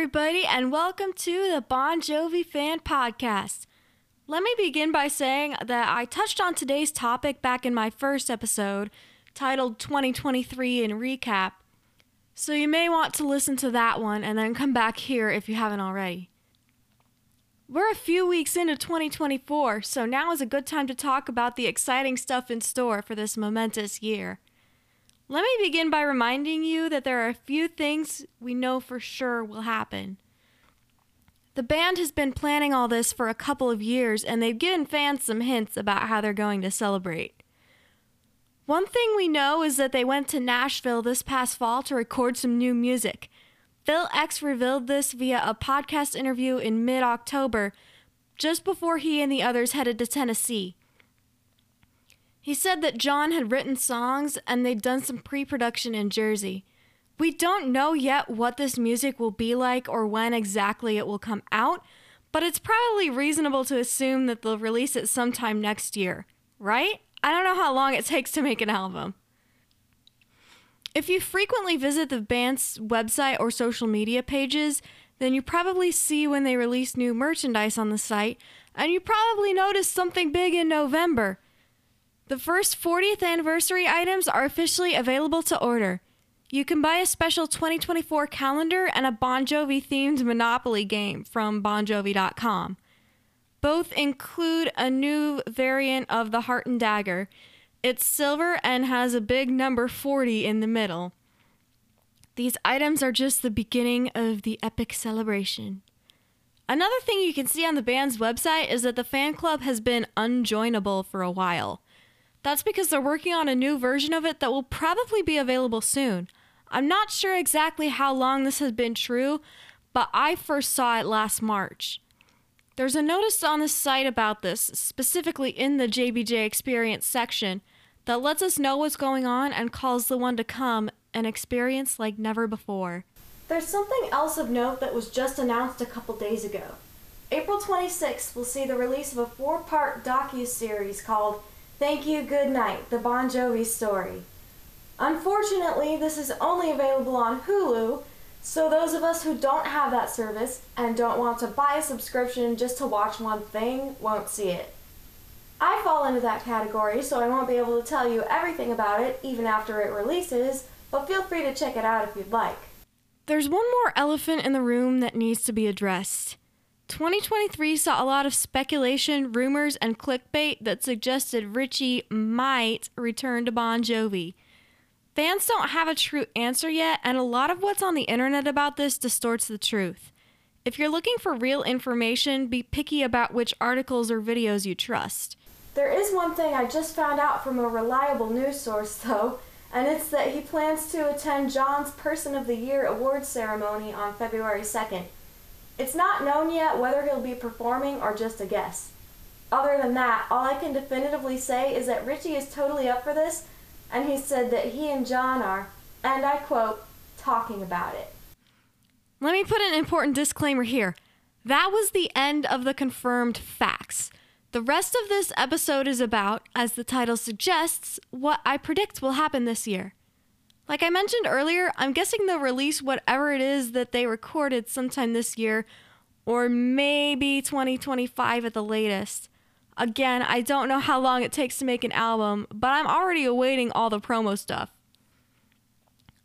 everybody, and welcome to the Bon Jovi Fan Podcast. Let me begin by saying that I touched on today's topic back in my first episode, titled 2023 in Recap, so you may want to listen to that one and then come back here if you haven't already. We're a few weeks into 2024, so now is a good time to talk about the exciting stuff in store for this momentous year. Let me begin by reminding you that there are a few things we know for sure will happen. The band has been planning all this for a couple of years, and they've given fans some hints about how they're going to celebrate. One thing we know is that they went to Nashville this past fall to record some new music. Phil X revealed this via a podcast interview in mid October, just before he and the others headed to Tennessee. He said that Jon had written songs and they'd done some pre production in Jersey. We don't know yet what this music will be like or when exactly it will come out, but it's probably reasonable to assume that they'll release it sometime next year, right? I don't know how long it takes to make an album. If you frequently visit the band's website or social media pages, then you probably see when they release new merchandise on the site, and you probably notice something big in November. The first 40th anniversary items are officially available to order. You can buy a special 2024 calendar and a Bon Jovi themed Monopoly game from BonJovi.com. Both include a new variant of the Heart and Dagger. It's silver and has a big number 40 in the middle. These items are just the beginning of the epic celebration. Another thing you can see on the band's website is that the fan club has been unjoinable for a while. That's because they're working on a new version of it that will probably be available soon. I'm not sure exactly how long this has been true, but I first saw it last March. There's a notice on the site about this, specifically in the JBJ Experience section, that lets us know what's going on and calls the one to come an experience like never before. There's something else of note that was just announced a couple days ago. April 26th will see the release of a four-part docu-series called Thank You, Good Night, The Bon Jovi Story. Unfortunately, this is only available on Hulu, so those of us who don't have that service and don't want to buy a subscription just to watch one thing won't see it. I fall into that category, so I won't be able to tell you everything about it even after it releases, but feel free to check it out if you'd like. There's one more elephant in the room that needs to be addressed. 2023 saw a lot of speculation, rumors, and clickbait that suggested Richie might return to Bon Jovi. Fans don't have a true answer yet, and a lot of what's on the internet about this distorts the truth. If you're looking for real information, be picky about which articles or videos you trust. There is one thing I just found out from a reliable news source, though, and it's that he plans to attend Jon's Person of the Year awards ceremony on February 2nd. It's not known yet whether he'll be performing or just a guest. Other than that, all I can definitively say is that Richie is totally up for this, and he said that he and Jon are, and I quote, talking about it. Let me put an important disclaimer here. That was the end of the confirmed facts. The rest of this episode is about, as the title suggests, what I predict will happen this year. Like I mentioned earlier, I'm guessing they'll release whatever it is that they recorded sometime this year, or maybe 2025 at the latest. Again, I don't know how long it takes to make an album, but I'm already awaiting all the promo stuff.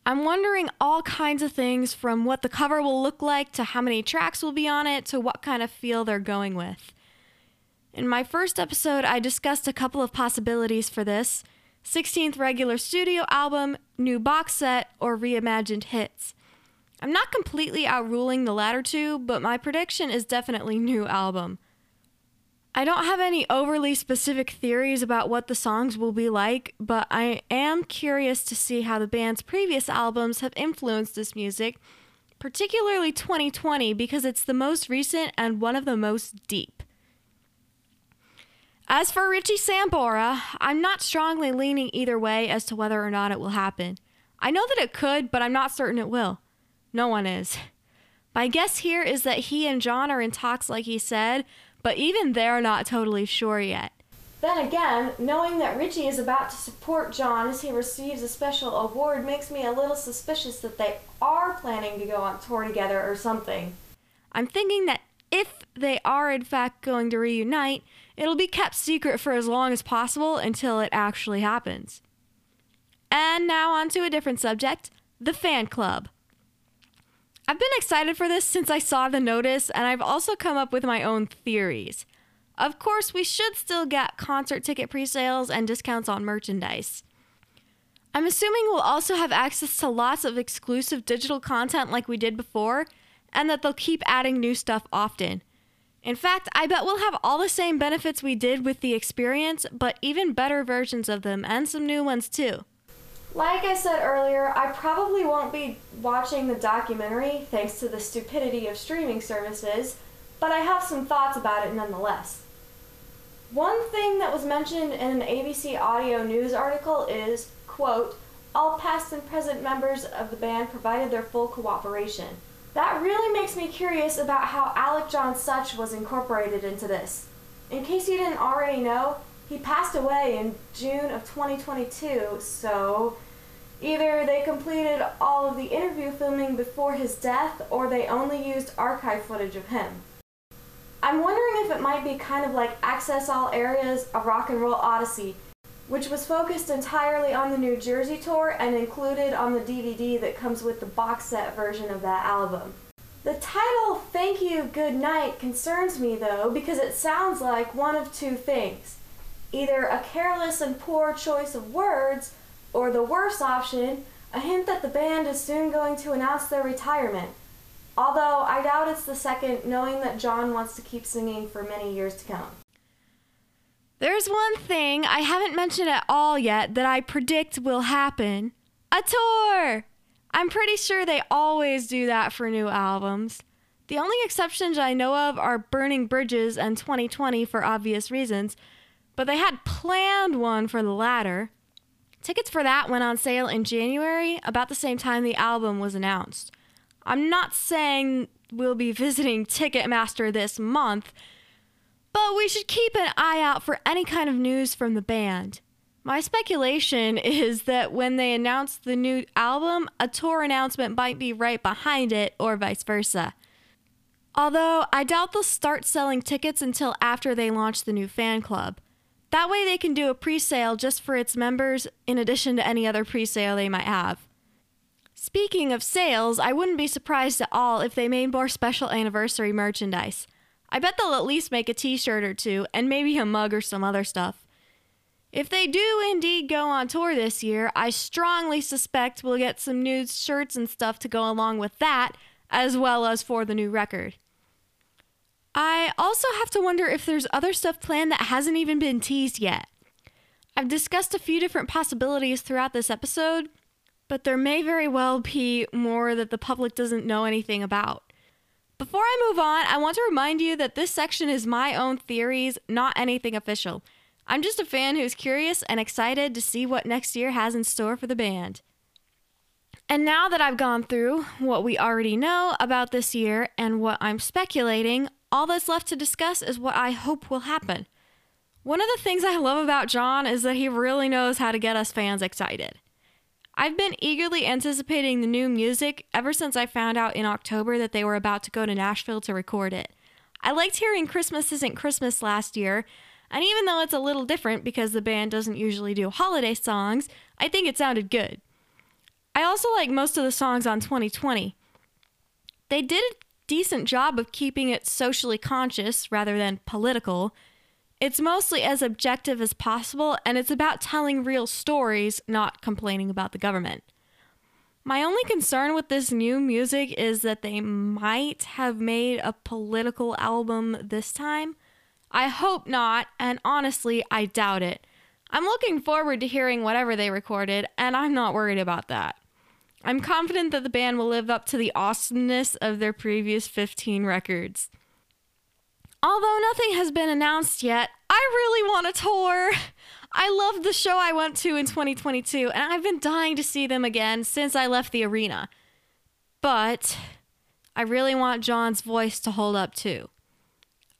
I'm wondering all kinds of things from what the cover will look like to how many tracks will be on it to what kind of feel they're going with. In my first episode, I discussed a couple of possibilities for this 16th regular studio album, new box set, or reimagined hits. I'm not completely outruling the latter two, but my prediction is definitely new album. I don't have any overly specific theories about what the songs will be like, but I am curious to see how the band's previous albums have influenced this music, particularly 2020 because it's the most recent and one of the most deep. As for Richie Sambora, I'm not strongly leaning either way as to whether or not it will happen. I know that it could, but I'm not certain it will. No one is. My guess here is that he and Jon are in talks, like he said, but even they're not totally sure yet. Then again, knowing that Richie is about to support Jon as he receives a special award makes me a little suspicious that they are planning to go on tour together or something. I'm thinking that if they are in fact going to reunite, it'll be kept secret for as long as possible until it actually happens. And now on to a different subject the fan club. I've been excited for this since I saw the notice, and I've also come up with my own theories. Of course, we should still get concert ticket pre sales and discounts on merchandise. I'm assuming we'll also have access to lots of exclusive digital content like we did before, and that they'll keep adding new stuff often. In fact, I bet we'll have all the same benefits we did with the experience, but even better versions of them and some new ones too. Like I said earlier, I probably won't be watching the documentary thanks to the stupidity of streaming services, but I have some thoughts about it nonetheless. One thing that was mentioned in an ABC Audio News article is, quote, all past and present members of the band provided their full cooperation. That really makes me curious about how Alec John Such was incorporated into this. In case you didn't already know, he passed away in June of 2022, so either they completed all of the interview filming before his death or they only used archive footage of him. I'm wondering if it might be kind of like Access All Areas, A Rock and Roll Odyssey, which was focused entirely on the New Jersey tour and included on the DVD that comes with the box set version of that album. The title, Thank You, Good Night, concerns me though because it sounds like one of two things either a careless and poor choice of words, or the worse option, a hint that the band is soon going to announce their retirement. Although I doubt it's the second, knowing that Jon wants to keep singing for many years to come. There's one thing I haven't mentioned at all yet that I predict will happen a tour! I'm pretty sure they always do that for new albums. The only exceptions I know of are Burning Bridges and 2020 for obvious reasons, but they had planned one for the latter. Tickets for that went on sale in January, about the same time the album was announced. I'm not saying we'll be visiting Ticketmaster this month, but we should keep an eye out for any kind of news from the band. My speculation is that when they announce the new album, a tour announcement might be right behind it, or vice versa. Although I doubt they'll start selling tickets until after they launch the new fan club. That way they can do a pre sale just for its members, in addition to any other pre sale they might have. Speaking of sales, I wouldn't be surprised at all if they made more special anniversary merchandise. I bet they'll at least make a t shirt or two, and maybe a mug or some other stuff. If they do indeed go on tour this year, I strongly suspect we'll get some new shirts and stuff to go along with that, as well as for the new record. I also have to wonder if there's other stuff planned that hasn't even been teased yet. I've discussed a few different possibilities throughout this episode, but there may very well be more that the public doesn't know anything about. Before I move on, I want to remind you that this section is my own theories, not anything official. I'm just a fan who's curious and excited to see what next year has in store for the band. And now that I've gone through what we already know about this year and what I'm speculating, all that's left to discuss is what I hope will happen. One of the things I love about Jon is that he really knows how to get us fans excited. I've been eagerly anticipating the new music ever since I found out in October that they were about to go to Nashville to record it. I liked hearing Christmas Isn't Christmas last year, and even though it's a little different because the band doesn't usually do holiday songs, I think it sounded good. I also like most of the songs on 2020. They did a decent job of keeping it socially conscious rather than political, it's mostly as objective as possible, and it's about telling real stories, not complaining about the government. My only concern with this new music is that they might have made a political album this time. I hope not, and honestly, I doubt it. I'm looking forward to hearing whatever they recorded, and I'm not worried about that. I'm confident that the band will live up to the awesomeness of their previous 15 records. Although nothing has been announced yet, I really want a tour. I loved the show I went to in 2022, and I've been dying to see them again since I left the arena. But I really want Jon's voice to hold up too.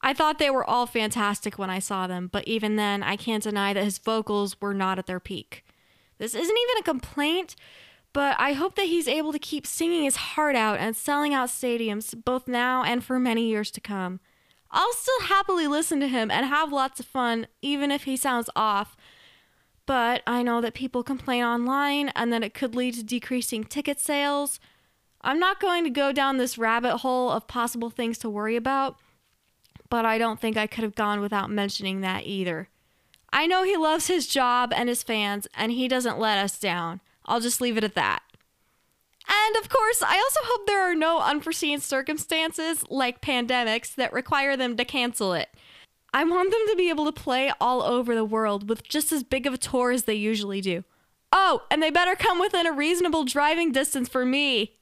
I thought they were all fantastic when I saw them, but even then, I can't deny that his vocals were not at their peak. This isn't even a complaint, but I hope that he's able to keep singing his heart out and selling out stadiums both now and for many years to come. I'll still happily listen to him and have lots of fun, even if he sounds off. But I know that people complain online and that it could lead to decreasing ticket sales. I'm not going to go down this rabbit hole of possible things to worry about, but I don't think I could have gone without mentioning that either. I know he loves his job and his fans, and he doesn't let us down. I'll just leave it at that. And of course, I also hope there are no unforeseen circumstances like pandemics that require them to cancel it. I want them to be able to play all over the world with just as big of a tour as they usually do. Oh, and they better come within a reasonable driving distance for me.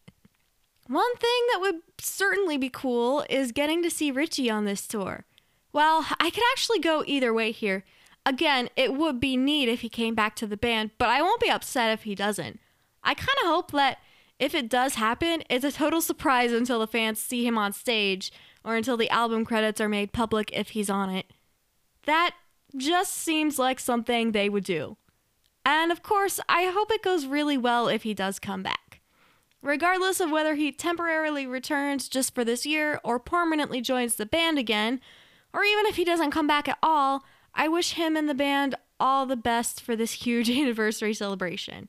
One thing that would certainly be cool is getting to see Richie on this tour. Well, I could actually go either way here. Again, it would be neat if he came back to the band, but I won't be upset if he doesn't. I kind of hope that if it does happen, it's a total surprise until the fans see him on stage or until the album credits are made public if he's on it. That just seems like something they would do. And of course, I hope it goes really well if he does come back. Regardless of whether he temporarily returns just for this year or permanently joins the band again, or even if he doesn't come back at all, I wish him and the band all the best for this huge anniversary celebration.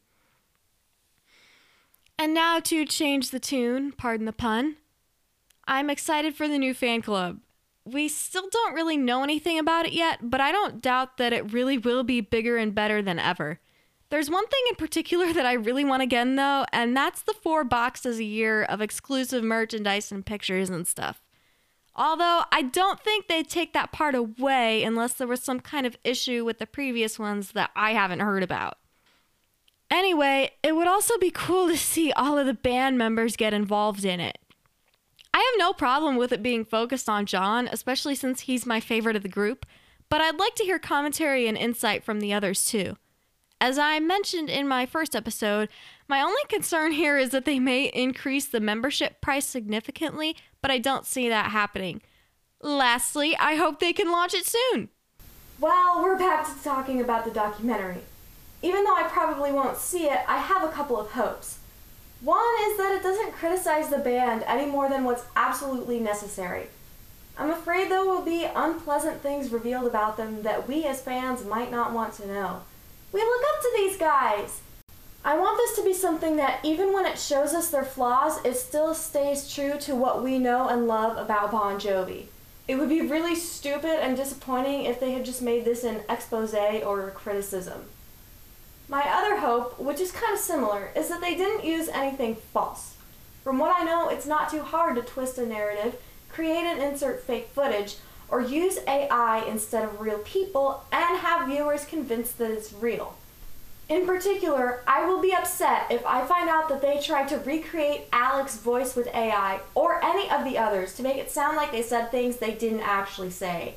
And now to change the tune, pardon the pun, I'm excited for the new fan club. We still don't really know anything about it yet, but I don't doubt that it really will be bigger and better than ever. There's one thing in particular that I really want again, though, and that's the four boxes a year of exclusive merchandise and pictures and stuff. Although I don't think they'd take that part away unless there was some kind of issue with the previous ones that I haven't heard about. Anyway, it would also be cool to see all of the band members get involved in it. I have no problem with it being focused on Jon, especially since he's my favorite of the group, but I'd like to hear commentary and insight from the others too. As I mentioned in my first episode, my only concern here is that they may increase the membership price significantly, but I don't see that happening. Lastly, I hope they can launch it soon. Well, we're back to talking about the documentary. Even though I probably won't see it, I have a couple of hopes. One is that it doesn't criticize the band any more than what's absolutely necessary. I'm afraid there will be unpleasant things revealed about them that we as fans might not want to know. We look up to these guys. I want this to be something that, even when it shows us their flaws, it still stays true to what we know and love about Bon Jovi. It would be really stupid and disappointing if they had just made this an expose or a criticism. My other hope, which is kind of similar, is that they didn't use anything false. From what I know, it's not too hard to twist a narrative, create and insert fake footage, or use AI instead of real people and have viewers convinced that it's real. In particular, I will be upset if I find out that they tried to recreate Alec's voice with AI or any of the others to make it sound like they said things they didn't actually say.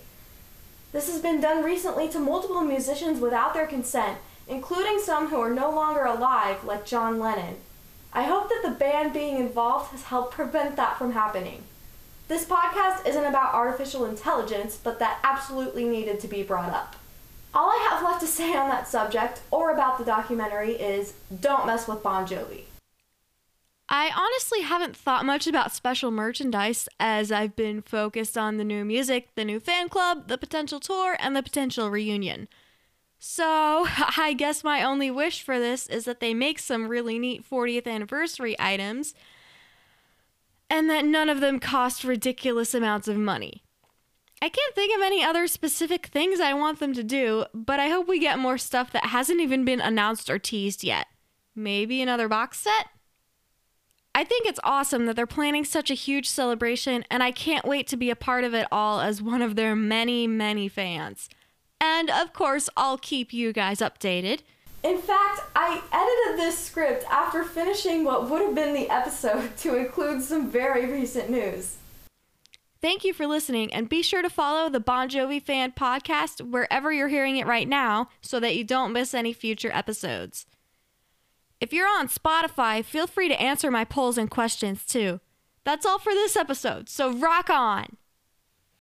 This has been done recently to multiple musicians without their consent, including some who are no longer alive, like John Lennon. I hope that the band being involved has helped prevent that from happening. This podcast isn't about artificial intelligence, but that absolutely needed to be brought up. All I have left to say on that subject or about the documentary is don't mess with Bon Jovi. I honestly haven't thought much about special merchandise as I've been focused on the new music, the new fan club, the potential tour, and the potential reunion. So, I guess my only wish for this is that they make some really neat 40th anniversary items and that none of them cost ridiculous amounts of money. I can't think of any other specific things I want them to do, but I hope we get more stuff that hasn't even been announced or teased yet. Maybe another box set? I think it's awesome that they're planning such a huge celebration, and I can't wait to be a part of it all as one of their many, many fans. And of course, I'll keep you guys updated. In fact, I edited this script after finishing what would have been the episode to include some very recent news. Thank you for listening, and be sure to follow the Bon Jovi Fan Podcast wherever you're hearing it right now so that you don't miss any future episodes. If you're on Spotify, feel free to answer my polls and questions too. That's all for this episode, so rock on!